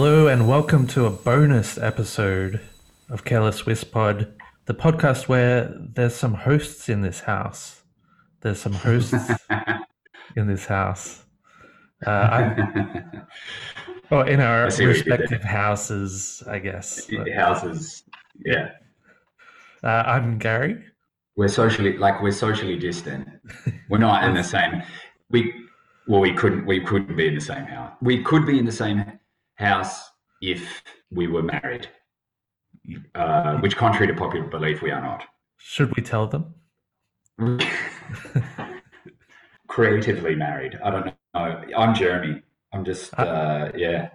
Hello and welcome to a bonus episode of Careless Pod, the podcast where there's some hosts in this house. There's some hosts in this house. Uh, I, well, in our respective houses, I guess. Houses, yeah. Uh, I'm Gary. We're socially like we're socially distant. We're not in the same. We well, we couldn't we couldn't be in the same house. We could be in the same house if we were married, uh, which, contrary to popular belief, we are not. Should we tell them? Creatively married. I don't know. I'm Jeremy. I'm just, uh, uh, yeah.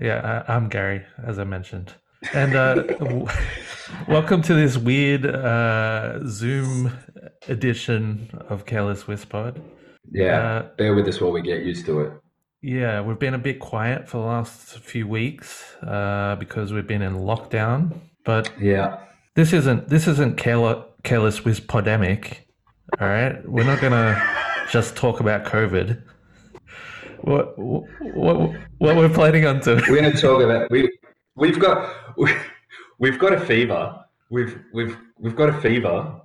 Yeah, I'm Gary, as I mentioned. And uh, welcome to this weird uh, Zoom edition of Careless Pod. Yeah, uh, bear with us while we get used to it. Yeah, we've been a bit quiet for the last few weeks uh, because we've been in lockdown. But yeah, this isn't this isn't careless careless with pandemic. All right, we're not gonna just talk about COVID. What what what we're planning on doing? We're gonna talk about we we've got we, we've got a fever. We've we've we've got a fever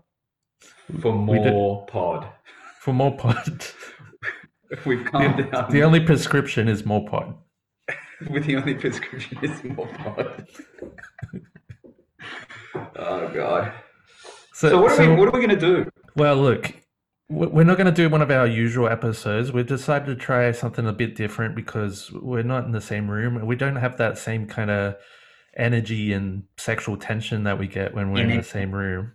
for more pod. For more pod. We've come the, down. The only prescription is more pod. With the only prescription is more pod. oh god. So, so what are so, we what are we going to do? Well, look, we're not going to do one of our usual episodes. We've decided to try something a bit different because we're not in the same room. We don't have that same kind of energy and sexual tension that we get when we're in the same room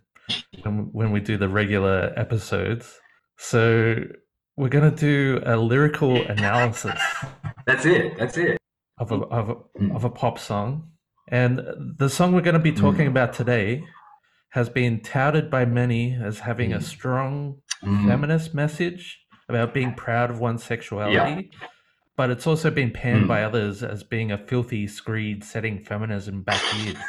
when we do the regular episodes. So we're going to do a lyrical analysis. That's it. That's it. Of a, of a, mm. of a pop song. And the song we're going to be talking mm. about today has been touted by many as having mm. a strong mm. feminist message about being proud of one's sexuality. Yeah. But it's also been panned by mm. others as being a filthy screed setting feminism back years.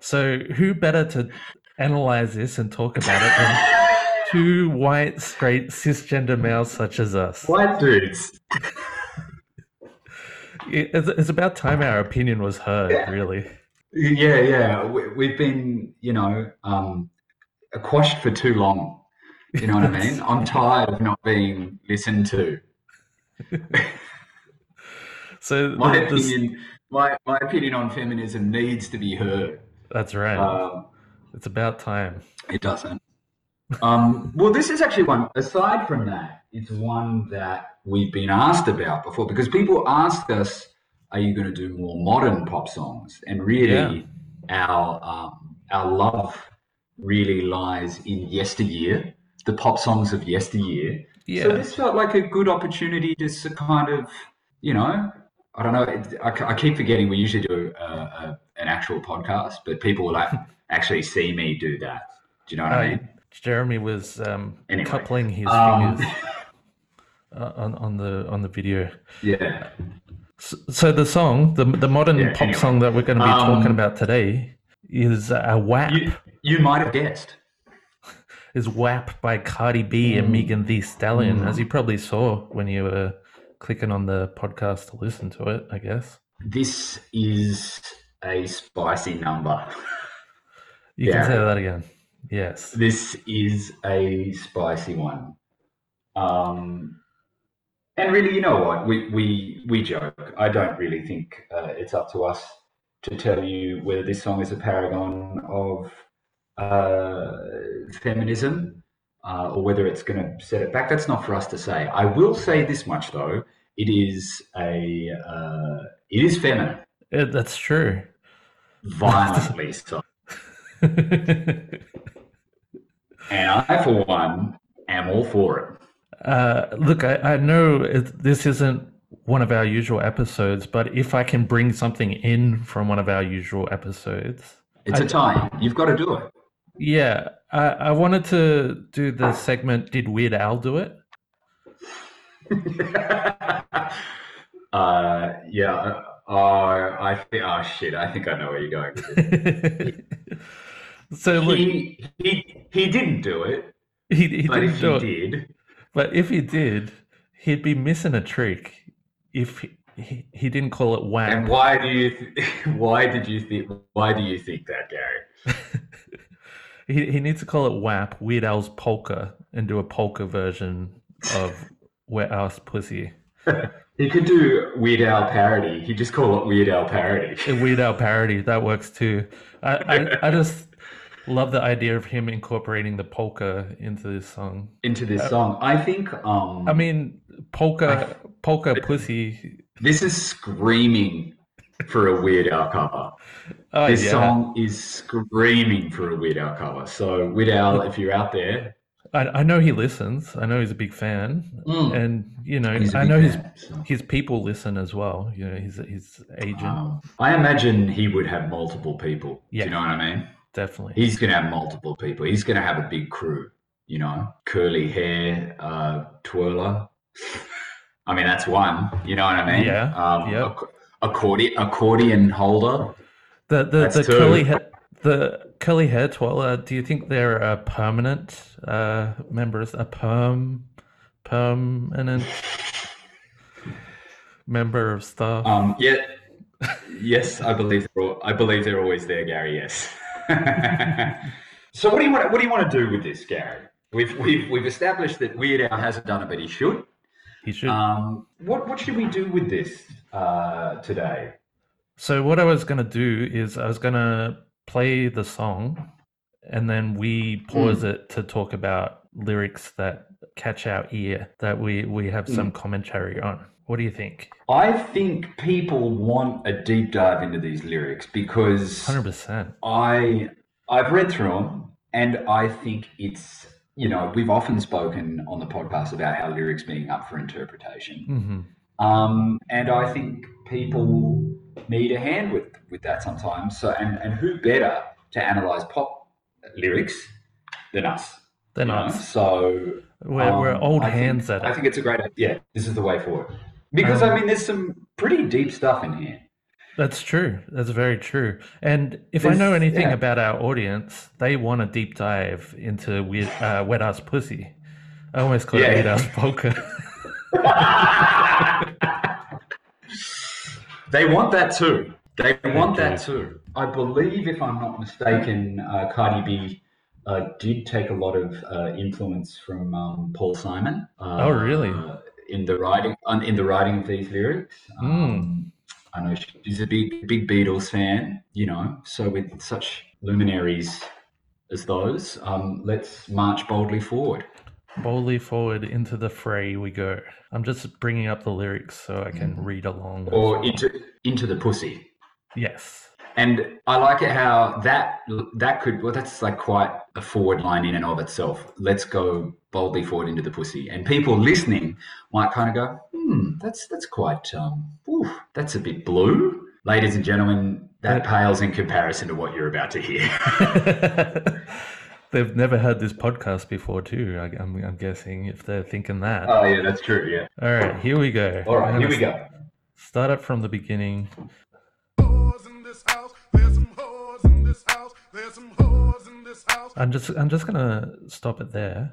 So, who better to analyze this and talk about it than two white, straight, cisgender males such as us. White dudes. it's, it's about time our opinion was heard, yeah. really. Yeah, yeah. We, have been, you know, um, quashed for too long. You know what I mean? I'm tired of not being listened to. so my the, opinion, my my opinion on feminism needs to be heard. That's right. Um, it's about time. It doesn't. Um, well, this is actually one, aside from that, it's one that we've been asked about before because people ask us, are you going to do more modern pop songs? And really, yeah. our, um, our love really lies in yesteryear, the pop songs of yesteryear. Yeah. So this felt like a good opportunity just to kind of, you know, I don't know. I, I keep forgetting we usually do a, a, an actual podcast, but people will like actually see me do that. Do you know what I mean? Jeremy was um, anyway, coupling his um, fingers uh, on on the on the video. Yeah. So, so the song, the the modern yeah, pop anyway. song that we're going to be um, talking about today, is a WAP. You, you might have guessed. is WAP by Cardi B mm. and Megan Thee Stallion, mm. as you probably saw when you were clicking on the podcast to listen to it. I guess this is a spicy number. You yeah. can say that again. Yes. This is a spicy one. Um, and really, you know what? We, we, we joke. I don't really think uh, it's up to us to tell you whether this song is a paragon of uh, feminism uh, or whether it's going to set it back. That's not for us to say. I will say this much, though. It is a uh, it is feminine. Yeah, that's true. Violently so. And I, for one, am all for it. Uh, look, I, I know it, this isn't one of our usual episodes, but if I can bring something in from one of our usual episodes, it's I, a time. You've got to do it. Yeah, I, I wanted to do the segment. Did Weird Al do it? uh, yeah. Uh, I think. Oh shit! I think I know where you're going. So look, he he he didn't do it. He, he but if he did, but if he did, he'd be missing a trick. If he, he didn't call it WAP. And why do you? Th- why did you think? Why do you think that, Gary? he he needs to call it WAP, Weird Al's Polka, and do a polka version of Wet Ass Pussy. he could do Weird Al parody. He just call it Weird Al parody. Weird Al parody that works too. I, I I just love the idea of him incorporating the polka into this song. Into this song, I think. Um, I mean, polka polka pussy. this is screaming for a Weird Al cover. Oh this yeah. song is screaming for a Weird Al cover. So Weird Al, if you're out there, I, I know he listens. I know he's a big fan, Mm. and you know I I know his so. his people listen as well. You know, his his agent Um, I imagine he would have multiple people. Yeah. Do you know what I mean? Definitely. He's going to have multiple people. He's going to have a big crew, you know, curly hair, uh, twirler. I mean, that's one, you know what I mean? Yeah, Um, yeah. acc- accordion, accordion holder. The the That's the two. curly hair the curly hair twirler. Do you think they're a permanent uh, members? A perm permanent member of staff? Um, yeah, yes, I believe they're all, I believe they're always there, Gary. Yes. so what do you want? What do you want to do with this, Gary? We've we've we've established that Weird Al hasn't done it, but he should. he should. Um, what what should we do with this uh, today? So what I was gonna do is I was gonna play the song, and then we pause Hmm. it to talk about lyrics that catch our ear that we we have some Hmm. commentary on. What do you think? I think people want a deep dive into these lyrics because Hundred percent. I I've read through them and I think it's you know we've often spoken on the podcast about how lyrics being up for interpretation, hmm um, and I think people need a hand with with that sometimes. So and and who better to analyze pop lyrics than us? They're you know? So We're, we're Um, old I think- hands at it. I think it's a great yeah. This is the way forward because Um, I mean, there's some pretty deep stuff in here. That's true. That's very true. And if I know anything yeah. about our audience, they want a deep dive into weird, uh, wet ass pussy. I almost called Yeah. it wet ass poker. they want that too. They want that too. I believe, if I'm not mistaken, uh, Cardi B uh, did take a lot of uh, influence from um, Paul Simon. Uh, Oh, really? In the writing, in the writing of these lyrics. Um, I know she's a big, big Beatles fan. You know, so with such luminaries as those, um, let's march boldly forward. Boldly forward into the fray we go. I'm just bringing up the lyrics so I can read along. Mm. Or well. into into the pussy. yes. And I like it how that that could well that's like quite a forward line in and of itself. Let's go boldly forward into the pussy, and people listening might kind of go, "Hmm, that's that's quite um, oof, that's a bit blue." Ladies and gentlemen, that pales in comparison to what you're about to hear. They've never heard this podcast before, too. I, I'm, I'm guessing if they're thinking that. oh yeah, that's true. Yeah. All right, here we go. All right, here we go. Start up from the beginning. I'm just I'm just gonna stop it there.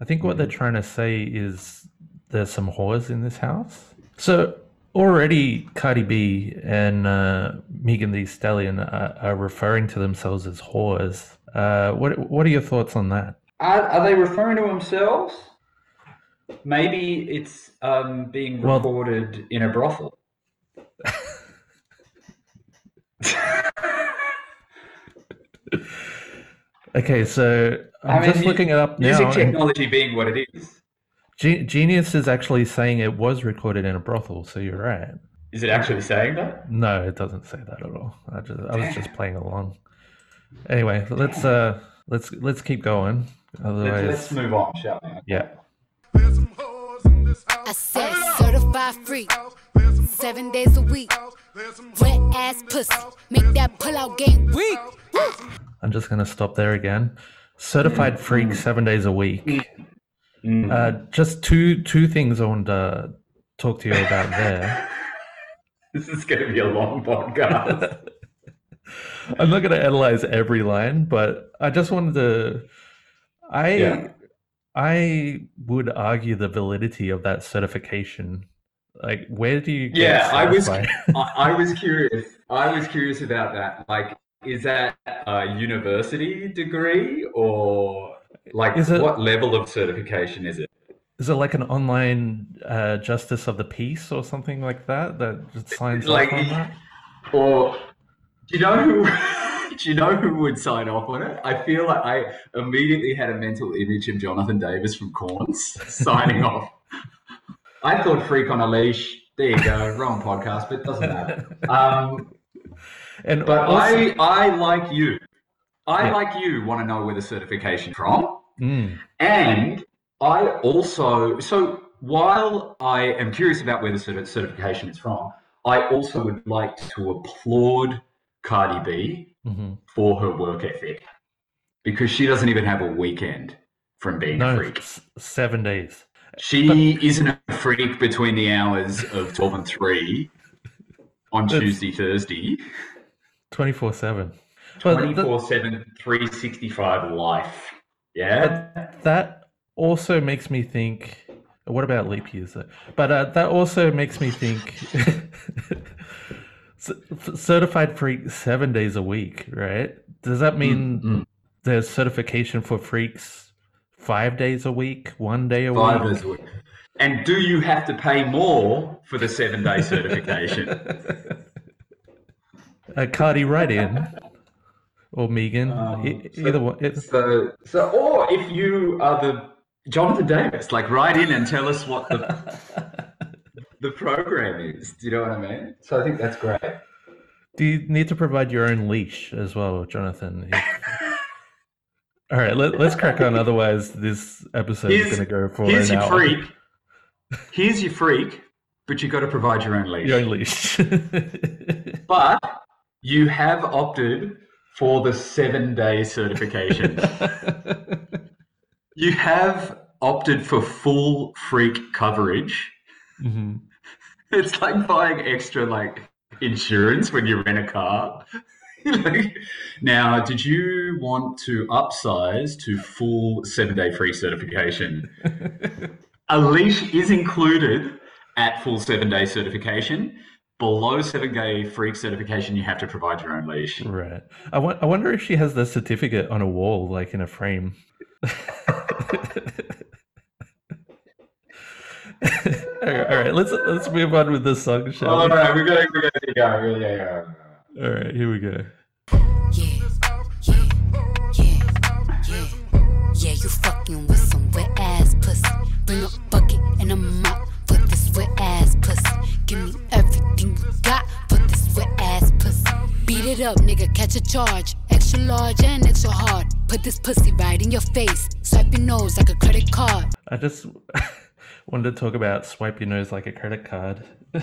I think what they're Mm-hmm. trying to say is there's some whores in this house. So already Cardi B and uh, Megan Thee Stallion are, are referring to themselves as whores. Uh, what what are your thoughts on that? Are, are they referring to themselves? Maybe it's um, being Well- recorded in a brothel. Okay, so I'm I mean, just mu- looking it up now. Music technology being what it is. Ge- Genius is actually saying it was recorded in a brothel, so you're right. Is it actually saying that? No, it doesn't say that at all. I just I was just playing along. Anyway, let's uh let's let's keep going. Otherwise, Let's, let's move on, shall we? yeah. There's some whores in this house. I said certified freak, seven days a week. House. There's some Wet ass pussy, make that pull out game weak. I'm just gonna stop there again. Certified freak, seven days a week. Mm. Uh, just two two things I want to talk to you about there. this is going to be a long podcast. I'm not gonna analyze every line, but I just wanted to. I Yeah. I would argue the validity of that certification Like, where do you? Get Yeah, I was- I, I was curious. I was curious about that. Like, is that a university degree or like Is it- what level of certification is it? Is it like an online uh, justice of the peace or something like that that just signs Like- off on that? Or do you know who? do you know who would sign off on it? I feel like I immediately had a mental image of Jonathan Davis from Korns signing off. I thought "Freak on a Leash." There you go. Wrong podcast, but it doesn't matter. Um, And but also, I, I like you. I Yeah. like you want to know where the certification from, Mm, and I also so while I am curious about where the certification is from, I also would like to applaud Cardi B mhm. for her work ethic because she doesn't even have a weekend from being a freak. seven days. She isn't a freak between the hours of 12 and 3 on Tuesday, Thursday. Twenty four seven. 24 7, 365 life. Yeah? But that also makes me think. What about leap years? Though? But uh, that also makes me think. certified freak seven days a week, right? Does that mean mm. there's certification for freaks five days a week, one day a Five week? days a week. And do you have to pay more for the seven day certification? uh, Cardi, right in, or Megan, Um, e- so- either one. It, So, so, or if you are the Jonathan Davis, like write in and tell us what the the program is. Do you know what I mean? So I think that's great. Do you need to provide your own leash as well, Jonathan? All right, let, let's crack on. Otherwise, this episode is going to go for Here's an your hour. freak. Here's your freak, but you've got to provide your own leash. Your own leash. But you have opted for the seven day certification. you have opted for full freak coverage. Mhm. It's like buying extra like insurance when you rent a car. Like, now, did you want to upsize to full seven day free certification? A leash is included at full seven day certification. Below seven day freak certification, you have to provide your own leash. Right. I wo- I wonder if she has the certificate on a wall, like in a frame. all, right, all right, let's let's move on with this song, shall Oh we? no, we gotta, we gotta go. Yeah, yeah, yeah. All right, here we go. Yeah, yeah, yeah, yeah. Yeah, you fucking with some wet ass pussy. Bring a bucket and a mop for this wet ass pussy. Give me everything you got for this wet ass pussy. Beat it up, nigga, catch a charge. Extra large and extra hard. Put this pussy right in your face. Swipe your nose like a credit card. I just wanted to talk about swipe your nose like a credit card.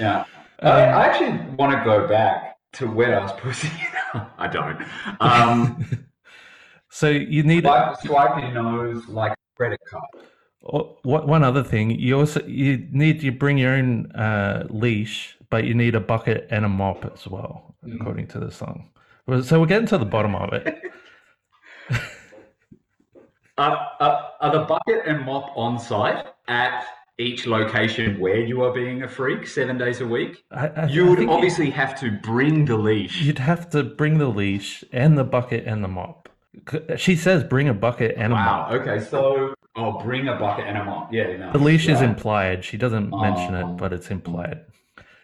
Yeah. I, I actually want to go back to wet ass pussy. I don't. Um, so you need swipe, swipe your nose like a credit card. Oh, what one other thing you also you need you bring your own uh, leash, but you need a bucket and a mop as well, Mm-hmm. according to the song. So we're getting to the bottom of it. Are, are, are the bucket and mop on site at each location where you are being a freak seven days a week? I, I, You would obviously have to bring the leash. you'd have to bring the leash and the bucket and the mop. She says bring a bucket and a mop. Wow. Okay. So, oh, bring a bucket and a mop. Yeah. No. The leash is implied. She doesn't mention Oh. it, but it's implied.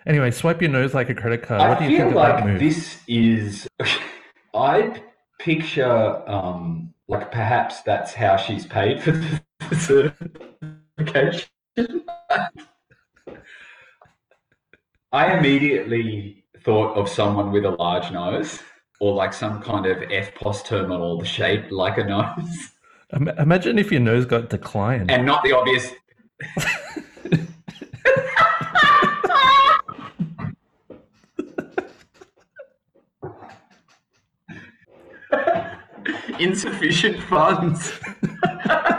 Anyway, swipe your nose like a credit card. what I do you feel think of like that move? this is. I picture um, like perhaps that's how she's paid for the certification. I immediately thought of someone with a large nose, or like some kind of EFTPOS terminal shaped like a nose, Imagine if your nose got declined. and not the obvious. Insufficient funds.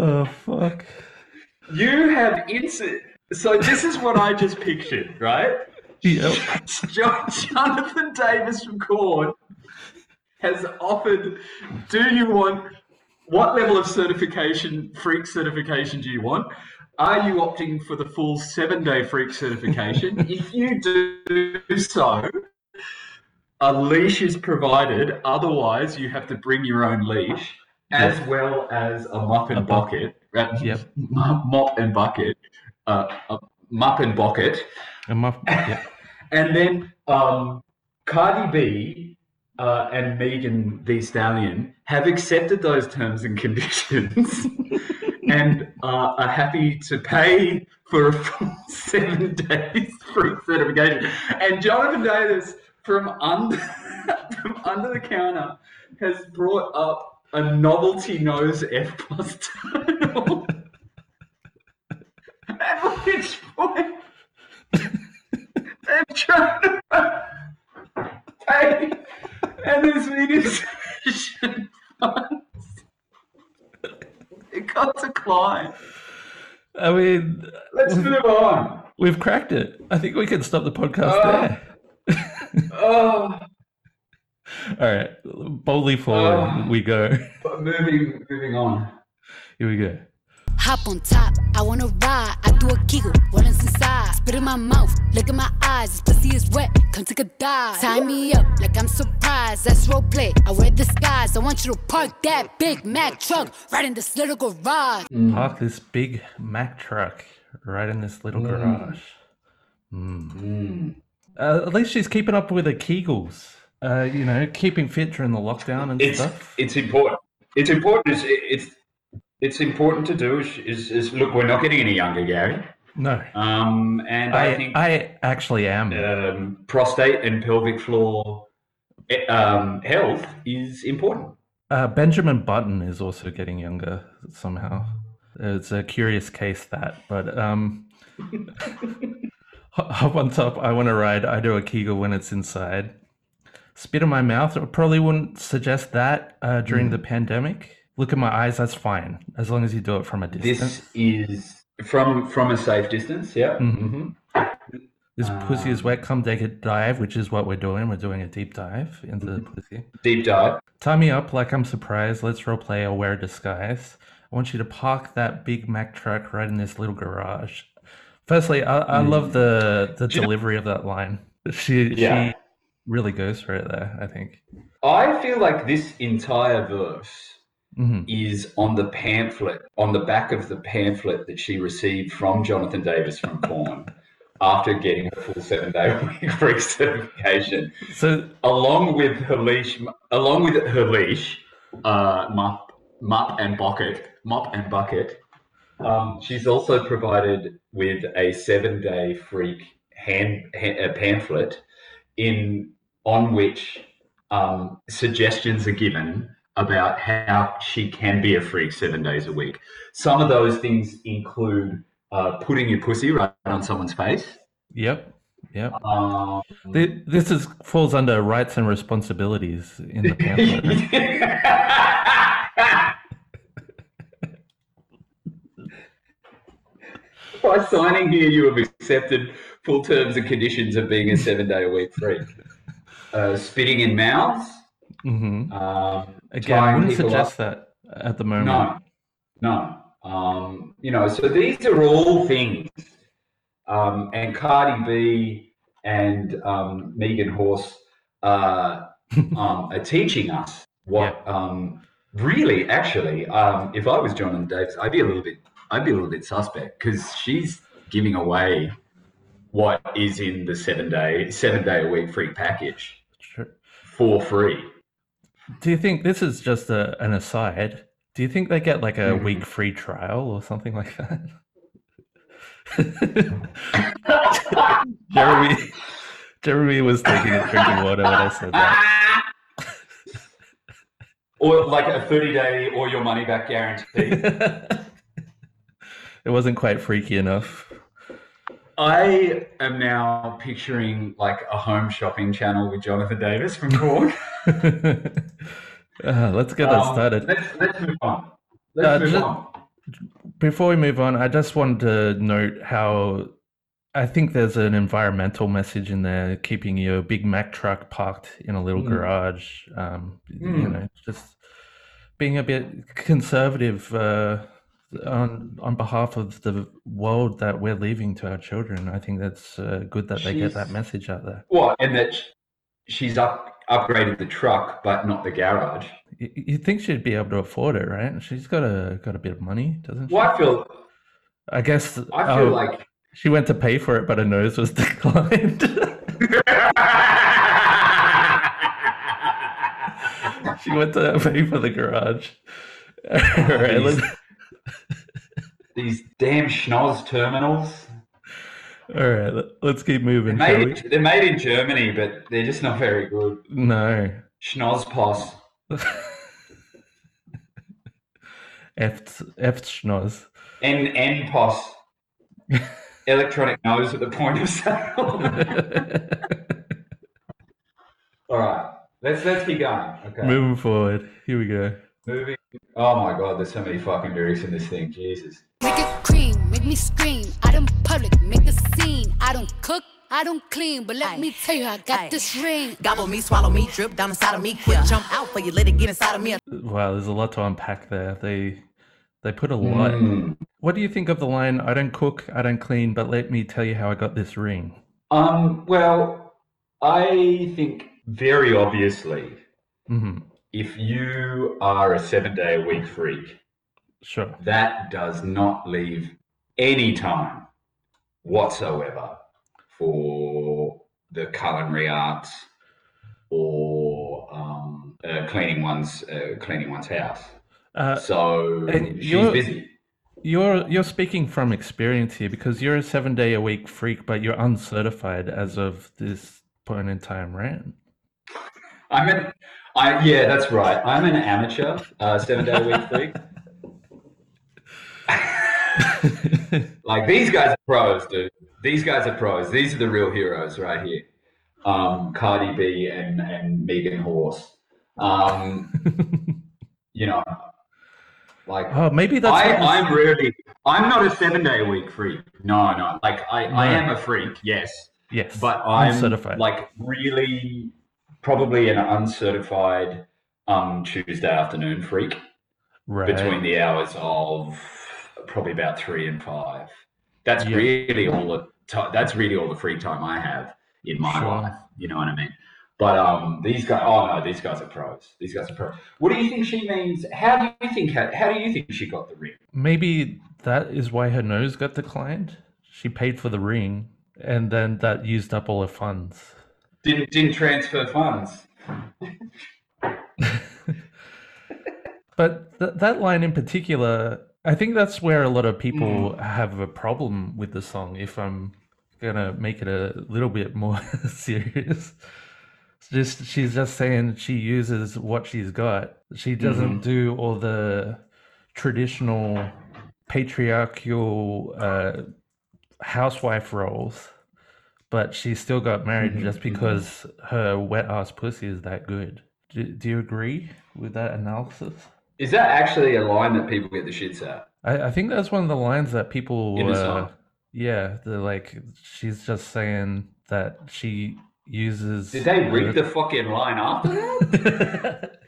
oh fuck! You have insi- So this is what I just pictured, right? Yep. Jo- Jonathan Davis from Korn has offered, "Do you want what level of certification, freak certification, do you want? Are you opting for the full seven day freak certification? if you do so, a leash is provided. Otherwise, you have to bring your own leash, as well as a mop and buck- bucket. uh, Yep. Mop and bucket. Uh, a mop and bucket. And my, yeah. And then um, Cardi B uh, and Megan Thee Stallion have accepted those terms and conditions and uh, are happy to pay for a full seven days free certification. And Jonathan Davis from under, from under the counter has brought up a novelty nose F plus terminal. At which point they're trying to pay and this funds. It got to climb. I mean, Let's move on. we've cracked it. I think we can stop the podcast Oh. there. Oh, All right, boldly forward Oh. we go. but moving, moving on. Here we go. Hop on top, I wanna ride. I do a Kegel, what is inside? Spit in my mouth, look in my eyes. This pussy is wet, come take a dive. Tie me up like I'm surprised. That's role play. I wear disguise. I want you to park that Big Mack truck right in this little garage. Park this big Mack truck right in this little garage. Mm. Uh, at least she's keeping up with the Kegels. Uh, you know, keeping fit during the lockdown and It's stuff. it's important. It's important. It's it's, it's important to do. Is, is, is look, we're not getting any younger, Gary. No, Um, and I, I, think I actually am. um, prostate and pelvic floor eh, um, health is important. Uh, Benjamin Button is also getting younger somehow. It's a curious case that, but um, on top. I want to ride. I do a Kegel when it's inside. Spit in my mouth. I probably wouldn't suggest that uh, during the pandemic. Look at my eyes. That's fine as long as you do it from a distance. This is from from a safe distance. Yeah. Mhm. hmm This pussy is wet. Come take a dive, which is what we're doing. We're doing a deep dive into the pussy. Deep dive. Tie me up like I'm surprised. Let's roleplay or wear a disguise. I want you to park that Big Mack truck right in this little garage. Firstly, I, I love the the Mm. you know- delivery of that line. She Yeah. she really goes for it there. I think. I feel like this entire verse hmm is on the pamphlet, on the back of the pamphlet that she received from Jonathan Davis from Korn after getting a full seven day week freak certification, So along with her leash, along with her leash, uh, mop, mop and bucket, mop and bucket. Um, she's also provided with a seven day freak hand, hand a pamphlet in on which um, suggestions are given about how she can be a freak seven days a week. Some of those things include uh, putting your pussy right on someone's face. yep, yep. Um, Th- This is falls under rights and responsibilities in the pamphlet. By signing here, you have accepted full terms and conditions of being a seven day a week freak. Uh, spitting in mouths. hmm Um, Again, I wouldn't suggest up. that at the moment. No, no. Um, you know, so these are all things. Um, and Cardi B and um, Megan Horse uh, um, are teaching us what um, really, actually, um, if I was Jonathan Davis, I'd be a little bit, I'd be a little bit suspect because she's giving away what is in the seven day, seven day a week free package Sure. for free. Do you think this is just a, an aside? Do you think they get like a Mhm. week free trial or something like that? Jeremy, Jeremy was taking a drinking water when I said that. or like a 30 day or your money back guarantee. it wasn't quite freaky enough. I am now picturing like a home shopping channel with Jonathan Davis from Cork. Uh, let's get that Um, started. Let's, let's move on. Let's Uh, move ju- on. Before we move on, I just wanted to note how I think there's an environmental message in there, keeping your Big Mack truck parked in a little Mm. garage. Um, You Mm. know, just being a bit conservative uh, on on behalf of the world that we're leaving to our children. I think that's uh, good that they get that message out there. What? And that she's up upgraded the truck, but not the garage. You, you think she'd be able to afford it, right? She's got a got a bit of money, doesn't she? Well, I feel I guess. I feel oh, like she went to pay for it, but her nose was declined. she went to pay for the garage. All right, these damn schnoz terminals. all right, let- let's keep They're moving. shall we? they're made in Germany, but they're just not very good. No. Schnozpos. F F schnoz. N pos. Electronic nose at the point of sale. All right, let's let's keep going. Okay, Moving forward. Here we go. Moving. Oh my god, there's so many fucking lyrics in this thing. Jesus. Make it cream, make me scream. I don't public, make a scene. I don't cook, I don't clean, but let Aye. me tell you, I got Aye. this ring. Gobble me, swallow me, drip down inside of me. Quick jump out for you, let it get inside of me. Wow, there's a lot to unpack there. They they put a lot. Mm. What do you think of the line I don't cook, I don't clean, but let me tell you how I got this ring? Um. Well, I think very obviously, hmm if you are a seven-day-a-week freak, Sure. that does not leave any time whatsoever for the culinary arts or um, uh, cleaning one's uh, cleaning one's house. Uh, So she's you're- busy. You're you're speaking from experience here because you're a seven day a week freak, but you're uncertified as of this point in time, right? I'm an, I yeah, that's right. I'm an amateur uh, seven day a week freak. Like these guys are pros, dude. These guys are pros. These are the real heroes right here. Um, Cardi B and and Megan Horse. Um, you know, like oh, maybe that's I, what this- I'm really I'm not a seven day a week freak. No, no. Like I, I am a freak, yes, yes, but I'm uncertified. like really probably an uncertified um, Tuesday afternoon freak right. between the hours of probably about three and five. That's Yeah. really all the ti that's really all the free time I have in my Sure. life. You know what I mean? But um, these guys, oh no, these guys are pros. These guys are pros. What do you think she means? How do you think? How, how do you think she got the ring? Maybe that is why her nose got declined. She paid for the ring, and then that used up all her funds. Didn't didn't transfer funds. But th- that line in particular, I think that's where a lot of people Mm. have a problem with the song. If I'm gonna make it a little bit more serious, It's just she's just saying she uses what she's got. She doesn't Mm-hmm. do all the traditional patriarchal uh, housewife roles, but she still got married Mhm, just mhm. because her wet ass pussy is that good. Do, do you agree with that analysis? Is that actually a line that people get the shits at? I, I think that's one of the lines that people, In the uh, yeah, they're like she's just saying that she uses. Did they read the fucking line after that?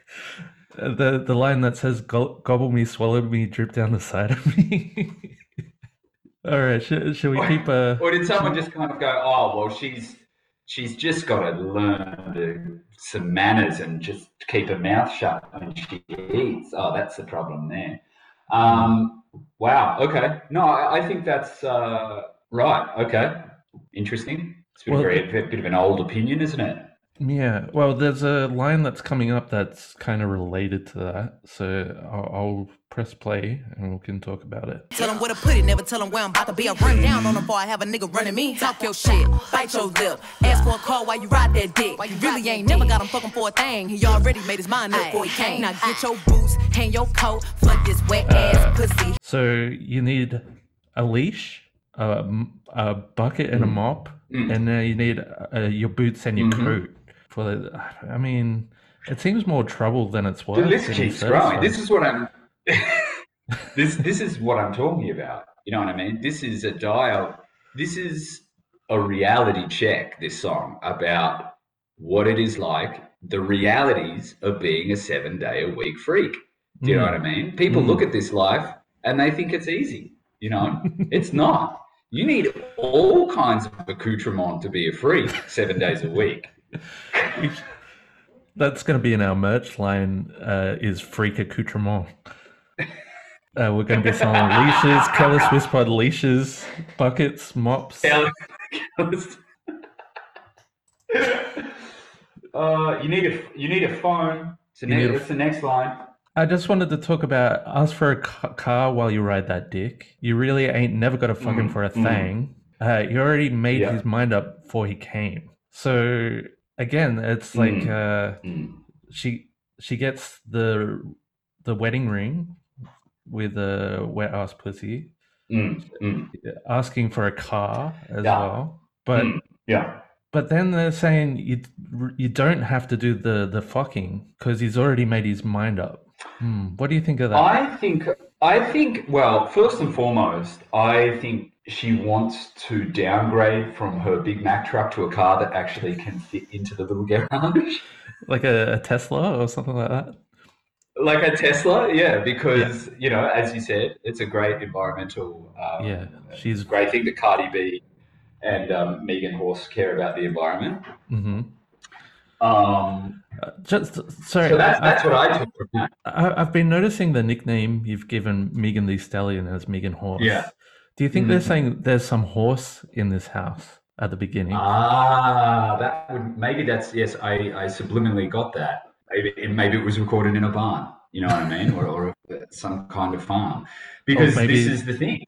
the the line that says "Go- "gobble me, swallow me, drip down the side of me." All right, should, should we keep uh Or did someone just kind of go, "Oh, well, she's she's just got to learn the, some manners and just keep her mouth shut when she eats"? Oh, that's the problem there. Um, wow. Okay. No, I, I think that's uh, right. Okay. Interesting. It's a bit, Well, very, a bit of an old opinion, isn't it? Yeah, well, there's a line that's coming up that's kind of related to that, so I'll, I'll press play and we can talk about it. Tell them where to put it, never tell them where I'm about to be. I run down on them before I have a nigga running me. Talk your shit, bite your lip. Ask for a call while you ride that dick. You really ain't never got him fucking for a thing. He already made his mind up before he came. Now get your boots, hang your coat, flood this wet ass pussy. So you need a leash, a, a bucket, and a mop, Mm. and then you need uh, your boots and your Mhm. coat. For I mean, it seems more trouble than it's worth. The list keeps growing. This is what I'm. this this is what I'm talking about. You know what I mean? This is a dial. This is a reality check. This song about what it is like, the realities of being a seven day a week freak. Do you know Mm. what I mean? People Mm. look at this life and they think it's easy. You know, it's not. You need all kinds of accoutrement to be a freak seven days a week. That's going to be in our merch line. Uh, is freak accoutrement. Uh, we're going to be selling leashes, Keller Swiss Pod leashes, buckets, mops. uh, you need a you need a phone. So You need a- that's the next line. I just wanted to talk about ask for a ca- car while you ride that dick. You really ain't never got to fuck him Mm, for a mm. thing. Uh, he already made Yeah. his mind up before he came. So again, it's like Mm. uh, Mm. she she gets the the wedding ring with a wet ass pussy, Mm. Mm. asking for a car as Yeah. well. But Mm. Yeah. but then they're saying you you don't have to do the the fucking because he's already made his mind up. Hmm. What do you think of that? I think I think well, first and foremost, I think she wants to downgrade from her Big Mack truck to a car that actually can fit into the little garage. like a, a Tesla or something like that. like a Tesla, yeah, because you know, as you said, it's a great environmental, um, Yeah, she's- great thing that Cardi B and um, Megan Horse care about the environment. hmm Um, Just sorry, so that's I, that's what I took from that. I, I've been noticing the nickname you've given Megan Thee Stallion as Megan Horse. Yeah. Do you think they're Mhm. saying there's some horse in this house at the beginning? Ah, that would maybe that's yes. I, I subliminally got that. Maybe maybe it was recorded in a barn. You know what I mean, or, or some kind of farm. Because this is the thing.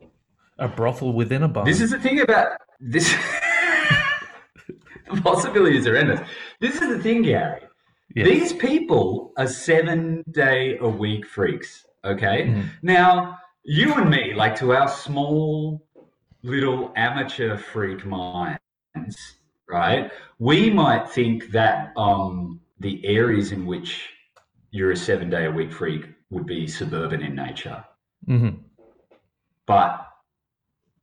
a brothel within a barn. This is the thing about this. the possibilities are endless. This is the thing, Gary. Yes. These people are seven day a week freaks. Okay. Mhm. Now, you and me, like to our small little amateur freak minds, right? We might think that um, the areas in which you're a seven day a week freak would be suburban in nature. Mhm. But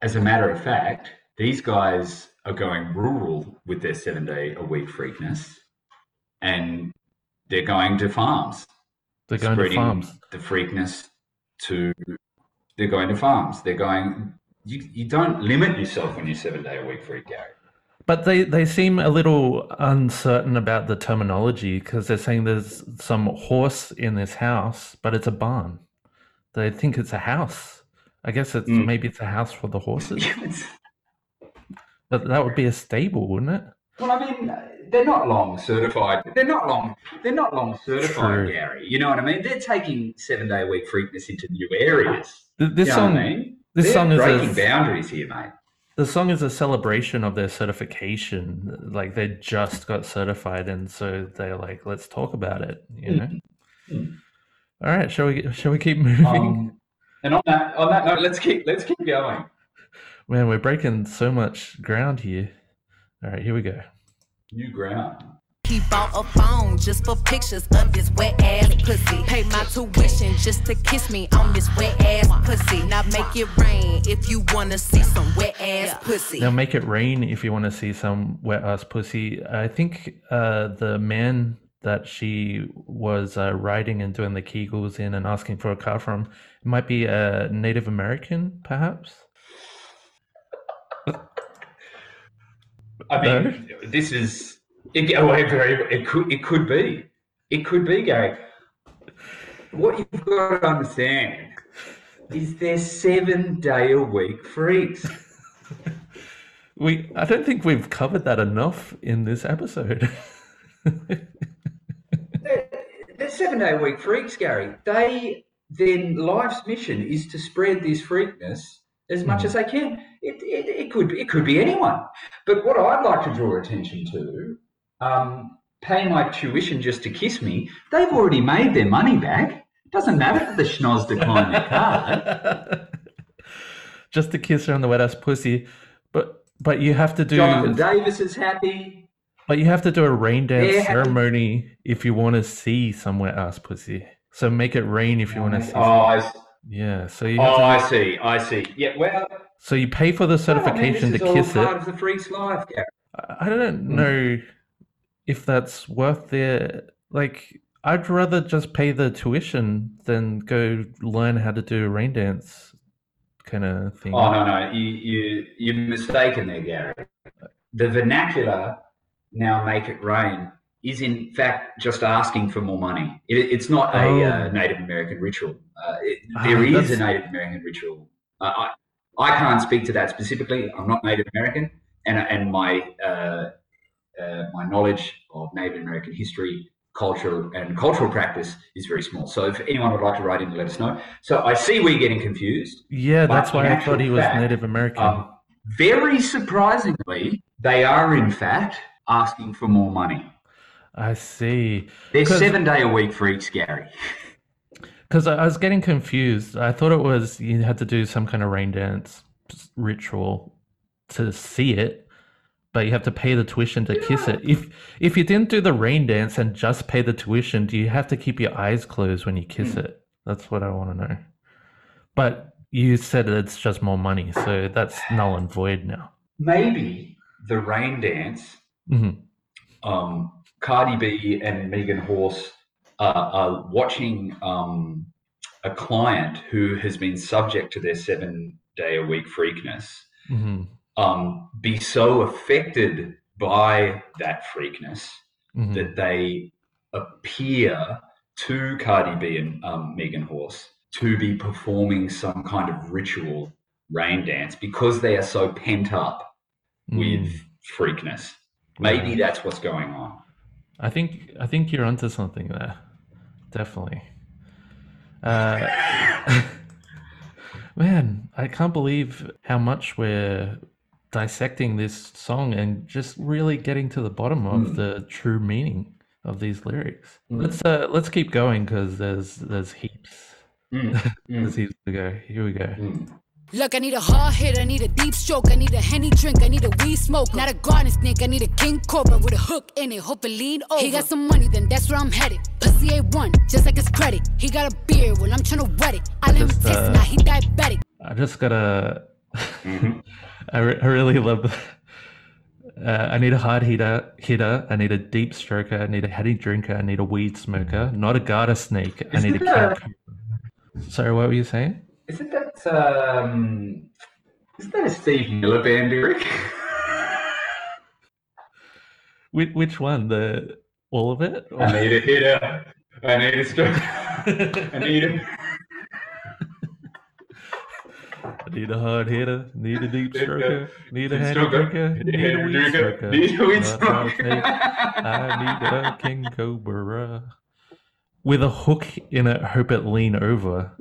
as a matter of fact, these guys are going rural with their seven day a week freakness and they're going to farms. They're going to farms. the freakness to they're going to farms. They're going you, you don't limit yourself when you're seven day a week freak, Gary. But they, they seem a little uncertain about the terminology because they're saying there's some horse in this house, but it's a barn. They think it's a house. I guess it's Mm. maybe it's a house for the horses, but that would be a stable, wouldn't it? well, I mean, they're not long certified. They're not long. They're not long certified, True. Gary. You know what I mean? They're taking seven day a week freakness into new areas. Th- This you know song, I mean? this They're song is breaking a, boundaries here, mate. the song is a celebration of their certification. Like they just got certified, and so they're like, "Let's talk about it." You know. Mm. All right, shall we? Shall we keep moving? Um, and on that on that note, let's keep let's keep going. Man, we're breaking so much ground here. All right, here we go. New ground. He bought a phone just for pictures of this wet ass pussy. Pay my tuition just to kiss me on this wet ass pussy. Now make it rain if you wanna see some wet ass pussy. Now make it rain if you want to see some wet ass pussy. I think uh, the man that she was uh, riding and doing the Kegels in and asking for a car from might be a Native American, perhaps. I mean, this is it, oh, it, very, it could it could be it could be Gary. What you've got to understand is they're seven day a week freaks. We I don't think we've covered that enough in this episode. They're, they're seven day a week freaks, Gary. They then life's mission is to spread this freakness as much hmm. as they can. It, it, it could it could be anyone, but what I'd like to draw attention to, um, pay my tuition just to kiss me. They've already made their money back. Doesn't matter if the schnoz declined their card. Just to kiss her on the wet ass pussy, but but you have to do Jonathan Davis is happy. But you have to do a rain dance Yeah. ceremony if you want to see some wet ass pussy. So make it rain if you want to see. Oh, I, s- Yeah. So you oh, to, I see. I see. Yeah. Well, so you pay for the certification I mean, this to is kiss all it. part of the freak's life, Gary. I I don't know if that's worth the like. I'd rather just pay the tuition than go learn how to do a rain dance kind of thing. Oh no, no, you you you're mistaken there, Gary. The vernacular now make it rain is in fact just asking for more money. It, it's not a Oh. uh, Native American ritual. Uh, it, Ah, there is that's- a Native American ritual. Uh, I I can't speak to that specifically. I'm not Native American, and and my uh, my knowledge of Native American history, culture, and cultural practice is very small. So if anyone would like to write in, let us know. So I see we're getting confused. Yeah, that's why I thought he was fact, Native American. Um, very surprisingly, they are in fact asking for more money. I see. They're seven day a week freaks, Gary. Because I was getting confused. I thought it was you had to do some kind of rain dance ritual to see it, but you have to pay the tuition to kiss it. If if you didn't do the rain dance and just pay the tuition, do you have to keep your eyes closed when you kiss it? That's what I want to know. But you said it's just more money, so that's null and void now. Maybe the rain dance, hmm um, Cardi B and Megan Horse are, are watching um, a client who has been subject to their seven day a week freakness hmm um, be so affected by that freakness hmm that they appear to Cardi B and um, Megan Horse to be performing some kind of ritual rain dance because they are so pent up with freakness. Maybe Right. that's what's going on. I think I think you're onto something there. Definitely. Uh, man, I can't believe how much we're dissecting this song and just really getting to the bottom of Mm. the true meaning of these lyrics. Mm. Let's uh, let's keep going because there's there's heaps. Mm, mm, There's heaps to go. Here we go. mm. Look, I need a hard hit, I need a deep stroke, I need a henny drink, I need a weed smoke. Not a garden snake, I need a king cobra with a hook in it, hope it lean over. He got some money, then that's where I'm headed. Pussy A1, just like his credit. He got a beard, well, I'm tryna wet it. I let him Just, taste now he diabetic. I just gotta. I, re- I really love. Uh, I need a hard hitter. Hitter. I need a deep stroker. I need a heady drinker. I need a weed smoker. Not a garter snake. I Isn't need a that- king. Sorry, what were you saying? Isn't that um, isn't that a Steve Miller Band lyric? Which, which one? The all of it? Or- I need a hitter. I need a stroke. I need a. I need a hard hitter. Need a deep stroker. Need a stroker. drinker. Need a weed Drinker. smoker. Need a weed Not a garter smoker. snake. I need a king cobra with a hook in it. Hope it lean over.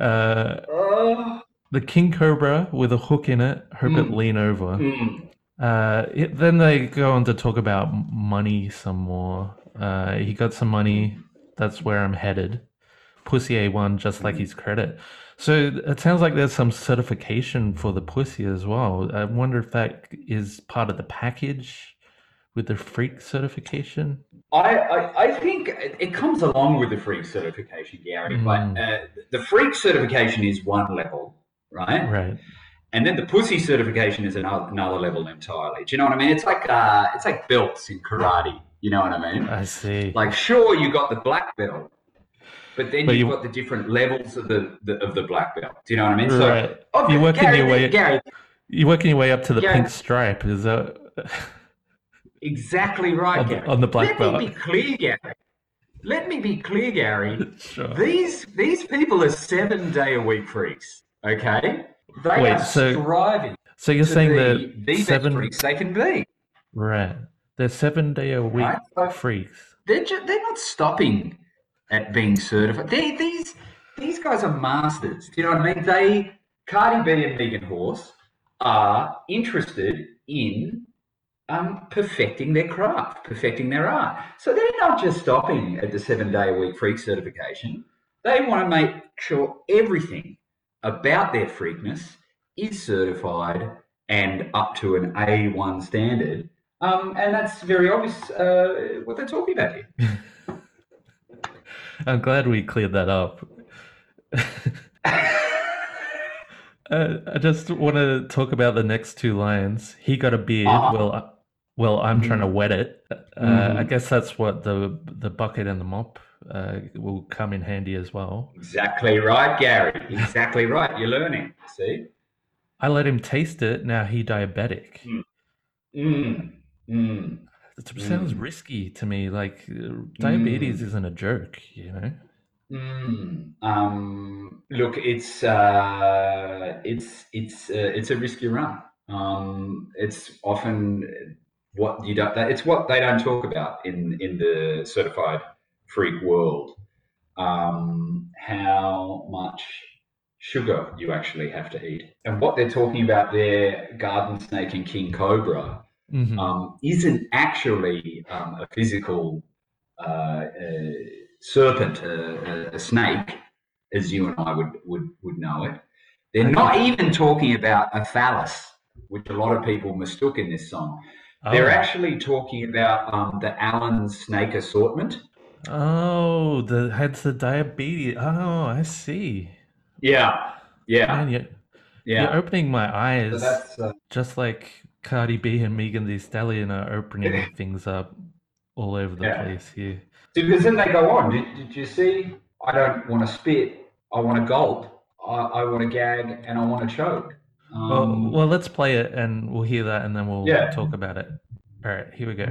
Uh, the king cobra with a hook in it. Hope it Mm. lean over. Mm. Uh, it, then they go on to talk about money some more. Uh, he got some money. That's where I'm headed. Pussy A1, just like his credit. So it sounds like there's some certification for the pussy as well. I wonder if that is part of the package with the freak certification. I, I, I think it comes along with the freak certification, Gary. Mm. But uh, the freak certification is one level, right? Right. And then the pussy certification is another, another level entirely. Do you know what I mean? It's like uh, it's like belts in karate. You know what I mean? I see. Like, sure, you got the black belt, but then But you've you- got the different levels of the, the of the black belt. Do you know what I mean? Right. So, You're working Gary, your way- Gary, You're working your way up to the Yeah. pink stripe. Is that? exactly right, On the- Gary. on the black Let belt. me be clear, Gary. Let me be clear, Gary. sure. These these people are seven day a week freaks. Okay, they Wait, are so striving So you're saying that the seven freaks they can be. right? They're seven day a week Right, so- freaks. They're ju- they're not stopping at being certified. They, these these guys are masters. Do you know what I mean? They Cardi B and Megan Horse are interested in um, perfecting their craft, perfecting their art. So they're not just stopping at the seven day a week freak certification. They want to make sure everything about their freakness is certified and up to an A1 standard. Um, and that's very obvious uh, what they're talking about here. I'm glad we cleared that up. Uh, I just want to talk about the next two lines. He got a beard. Uh-huh. Well, I, Well, I'm trying to wet it. Uh, I Mhm. guess that's what the the bucket and the mop uh, will come in handy as well. Exactly right, Gary. Exactly right. You're learning. See? I let him taste it. Now he diabetic. Mm. Mm. It sounds Mm. risky to me. Like uh, diabetes isn't a joke, you know. Mm. Um, look, it's uh, it's it's uh, it's a risky run. Um, it's often what you don't. It's what they don't talk about in in the certified freak world. Um, how much sugar you actually have to eat, and what they're talking about there, garden snake and king cobra, Mhm. um, isn't actually um, a physical uh, uh, serpent, a, a, a snake, as you and I would, would, would know it. They're not even talking about a phallus, which a lot of people mistook in this song. They're Oh. actually talking about um, the Allen snake assortment. Oh, the hence the diabetes. Oh, I see. Yeah, yeah, Man, you're, you're opening my So eyes, that's uh, just like Cardi B and Megan Thee Stallion are opening things up all over the Yeah. place here. because then they go on. Did, did you see? I don't want to spit. I want to gulp. I, I want to gag, and I want to choke. Um, Well, well, let's play it and we'll hear that and then we'll Yeah. talk about it. All right, here we go.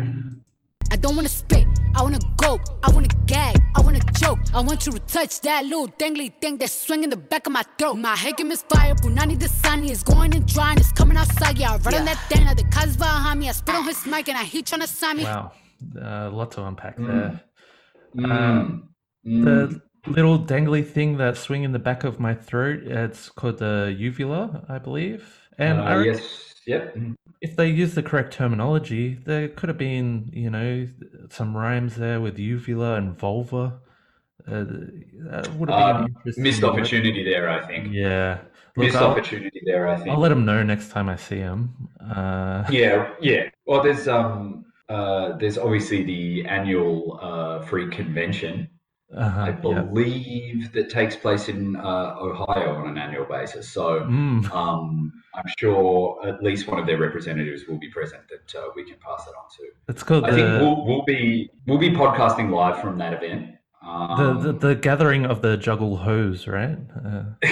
I don't wanna spit, I wanna go, I wanna gag, I wanna choke. I want you to touch that little dangly thing that's swinging the back of my throat. My head can misfire, Punani Dasani is going and drying, it's coming outside. Yeah, I run on that thing, now the cuz behind me. I spit on his mic and I heat trying to sign me. Wow, a lot to unpack Mm. there. mm, mm. The little dangly thing that's swinging the back of my throat, it's called the uvula, I believe. And Uh, I reckon yes, yep. mm. if they use the correct terminology, there could have been, you know, some rhymes there with uvula and vulva. Uh, that would have been interesting. missed opportunity there, I think. Yeah. Look, Missed I'll, opportunity there, I think. I'll let them know next time I see them. Uh, Yeah, yeah. Well, there's um, uh, there's obviously the annual uh, free convention. Uh-huh, I yeah. believe that takes place in uh, Ohio on an annual basis. So Mm, um, I'm sure at least one of their representatives will be present that uh, we can pass that on to. it's called I think we'll, we'll be we'll be podcasting live from that event. Um, the, the the gathering of the juggalos, right? Uh,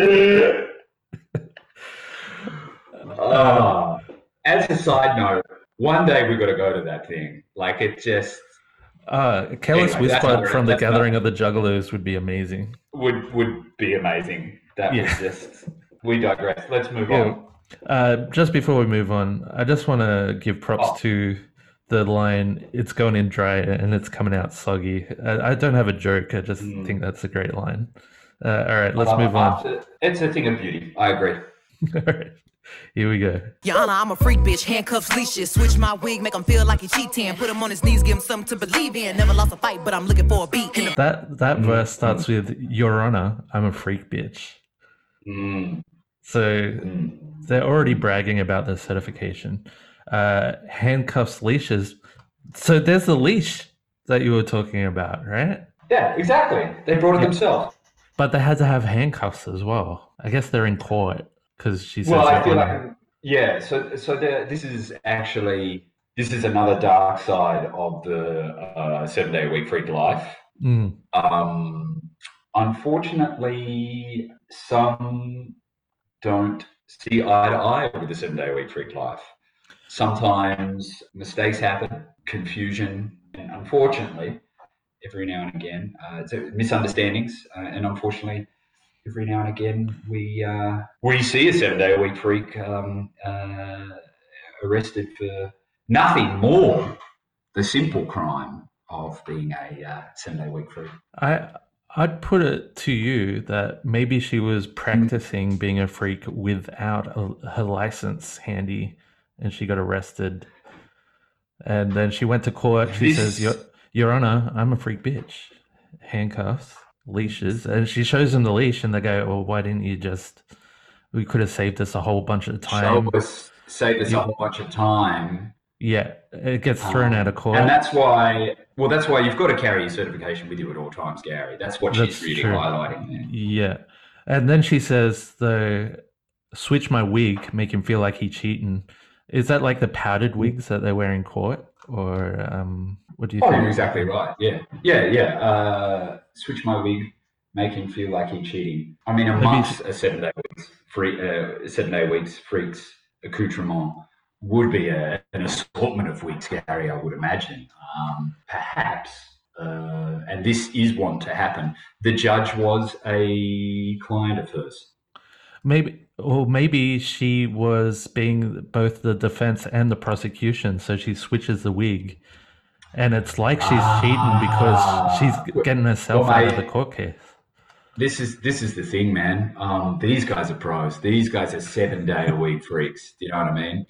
Uh, as a side note, one day we've got to go to that thing. Like it just uh, Careless Anyway, Whisper from the that's not- gathering of the juggalos would be amazing. would would be amazing. That Yeah. was just we digress. Let's move Yeah. on. Uh, just before we move on, I just want to give props Oh. to the line "It's going in dry and it's coming out soggy." I, I don't have a joke. I just Mm. think that's a great line. Uh, all right, let's Um, move on. It's a thing of beauty. I agree. all right, here we go. Your Honor, I'm a freak bitch, handcuffs, leashes. Switch my wig, make him feel like he cheating. Put him on his knees, give him something to believe in. Never lost a fight, but I'm looking for a beat. In the That that verse starts with "Your Honor, I'm a freak bitch." Mm, So mm. they're already bragging about their certification. Uh, handcuffs, leashes. So there's the leash that you were talking about, right? Yeah, exactly. They brought it themselves. But they had to have handcuffs as well. I guess they're in court because she says. Well, I feel like yeah. So so there, this is actually this is another dark side of the uh, seven day a week freak life. Mm, Um, unfortunately, some don't see eye to eye with the seven day a week freak life. Sometimes mistakes happen, confusion, and unfortunately, every now and again, uh, uh, misunderstandings, uh, and unfortunately, every now and again, we uh, we see a seven day a week freak um, uh, arrested for nothing more the simple crime of being a uh, seven day a week freak. I I'd put it to you that maybe she Mm. was practicing being a freak without a, her license handy, and she got arrested. And then she went to court. She This- says, "Your Your Honor, I'm a freak bitch." Handcuffs, leashes, and she shows them the leash, and they go, "Well, why didn't you just? We could have saved us a whole bunch of time." Show us, save us a whole bunch of time. Yeah, it gets thrown Um, out of court. And that's why, well, that's why you've got to carry your certification with you at all times, Gary. That's what That's she's really true. highlighting there. Yeah. And then she says the switch my wig, make him feel like he cheating. Is that like the powdered wigs that they wear in court, or um, what do you Oh, think? you're exactly right. Yeah, yeah, yeah. Uh, switch my wig, make him feel like he's cheating. I mean, amongst a seven day weeks, free, uh, seven day weeks, freaks accoutrement would be a, an assortment of wigs, Gary. I would imagine. Um, perhaps, uh, and this is one to happen. The judge was a client of hers. Maybe, or maybe she was being both the defense and the prosecution, so she switches the wig, and it's like she's cheating because she's getting herself Well, out of the court case. This is this is the thing, man. Um, these guys are pros. These guys are seven day a week freaks. Do you know what I mean?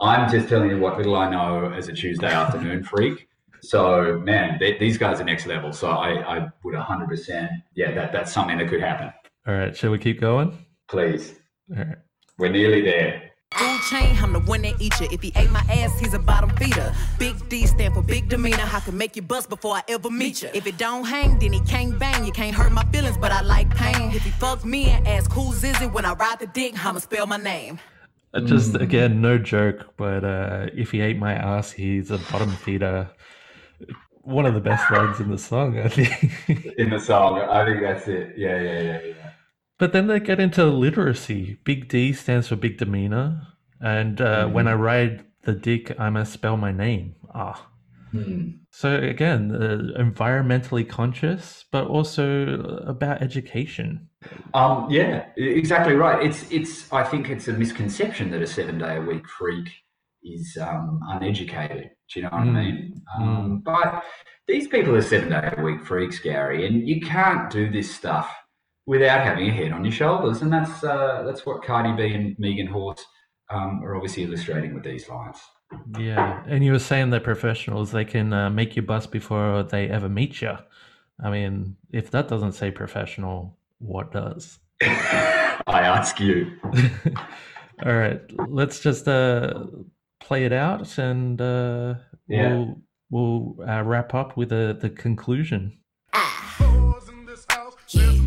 I'm just telling you what little I know as a Tuesday afternoon freak. So, man, they, these guys are next level. So, I, I would 100%. Yeah, that that's something that could happen. All right, shall we keep going? Please, All right. we're nearly there. Food chain, I'm the one that eat you. If he ate my ass, he's a bottom feeder. Big D stand for big demeanor. I can make you bust before I ever meet you. If it don't hang, then he can't bang. You can't hurt my feelings, but I like pain. If he fucks me and asks who's is it when I ride the dick, I'ma spell my name. Uh, Just again, no joke, but uh, if he ate my ass, he's a bottom feeder. One of the best lines in the song, I think. In the song, I think that's it. Yeah, yeah, yeah, yeah. But then they get into literacy. Big D stands for big demeanor, and uh, when I ride the dick, I must spell my name. Ah. Hmm. So again, uh, environmentally conscious, but also about education. Um, yeah, exactly right. It's it's. I think it's a misconception that a seven day a week freak is um, uneducated. Do you know what Mm. I mean? Um, but these people are seven day a week freaks, Gary, and you can't do this stuff without having a head on your shoulders, and that's uh, that's what Cardi B and Megan Horse um, are obviously illustrating with these lines. Yeah, and you were saying they're professionals; they can uh, make you bust before they ever meet you. I mean, if that doesn't say professional, what does? I ask you. All right, let's just uh, play it out, and uh, Yeah. we'll we'll uh, wrap up with the the conclusion. Whores in this house. Yeah,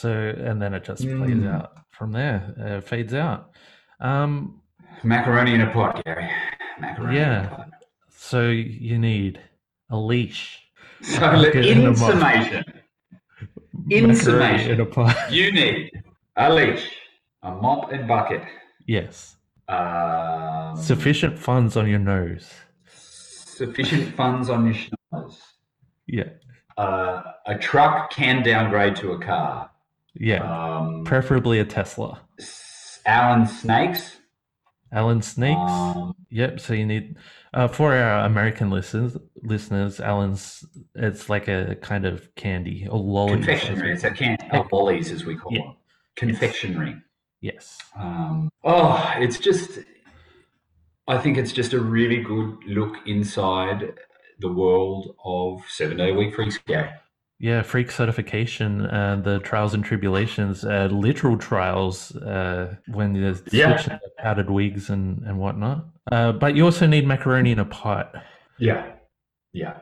so and then it just plays out from there. Uh, fades out. Um, Macaroni in a pot, Gary. Macaroni in a Yeah. pot. so you need a leash. So, Bucket in a in mop. summation, In summation. in a pot. you need a leash, a mop and bucket, yes. um, Sufficient funds on your nose. sufficient funds on your schnoz, Yeah. uh, a truck can downgrade to a car, Yeah. um, Preferably a Tesla. Allen snakes. Allen Snakes. Um, yep. So you need uh, for our American listeners, listeners, Allen's it's like a kind of candy or lolly. confectionery. It's a can oh, lollies, as we call Yeah. them. Confectionery. Yes. Um, oh, it's just, I think it's just a really good look inside the world of seven day week freaks. Gary. Yeah, freak certification and the trials and tribulations, uh, literal trials uh, when you're Yeah. switching powdered wigs and, and whatnot. Uh, but you also need macaroni in a pot. Yeah. Yeah.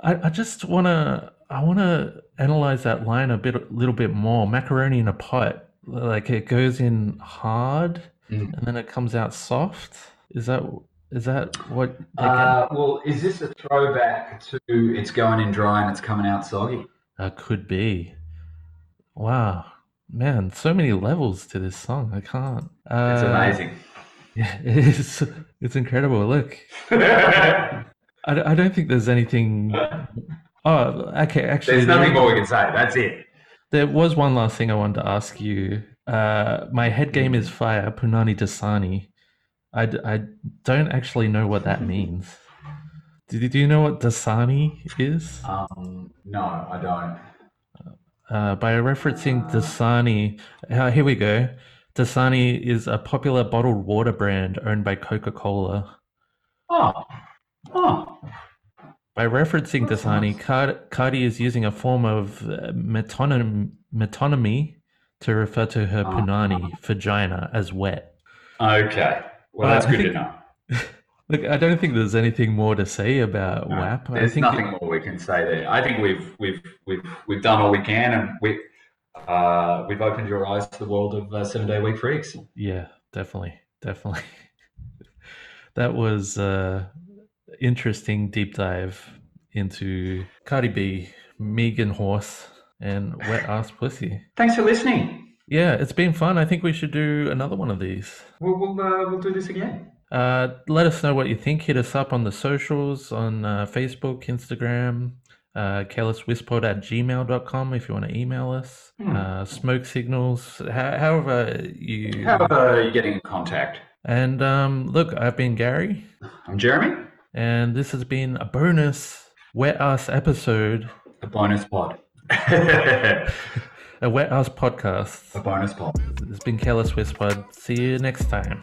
I, I just want to I want to analyze that line a bit a little bit more. Macaroni in a pot, like it goes in hard Mm. and then it comes out soft. Is that is that what? Uh, well, is this a throwback to it's going in dry and it's coming out soggy? Uh, could be. Wow, man, so many levels to this song. I can't. Uh, It's amazing. Yeah, it is. It's incredible. Look, I, I don't think there's anything. Oh, okay. Actually, There's there- nothing more we can say. That's it. There was one last thing I wanted to ask you. Uh, my head game is fire, Punani Dasani. I, d- I don't actually know what that means. Do, do you know what Dasani is? Um, no, I don't. uh, by referencing Dasani. Uh, here we go. Dasani is a popular bottled water brand owned by Coca Cola. Oh, oh, By referencing That's Dasani, nice. Card- Cardi is using a form of uh, metonym- metonymy to refer to her Ah. punani, vagina, as wet. okay. Well, Uh, that's I good to think- know. Look, I don't think there's anything more to say about No, WAP. I There's think nothing more we can say there. I think we've we've we've we've done all we can, and we uh, we've opened your eyes to the world of uh, seven day week freaks. Yeah, definitely, definitely. that was uh interesting deep dive into Cardi B, Megan Horse, and Wet Ass Pussy. Thanks for listening. Yeah, it's been fun. I think we should do another one of these. We'll we'll, uh, we'll do this again. Uh, let us know what you think. Hit us up on the socials on uh, Facebook, Instagram, uh, at gmail.com if you want to email us. Hmm. Uh, smoke signals, ho- however you. How are you getting in contact? And um, look, I've been Gary, I'm Jeremy. and this has been a bonus Wet Ass episode, A bonus pod. a Wet Ass podcast. A bonus pod. It's been Careless Whisper. See you next time.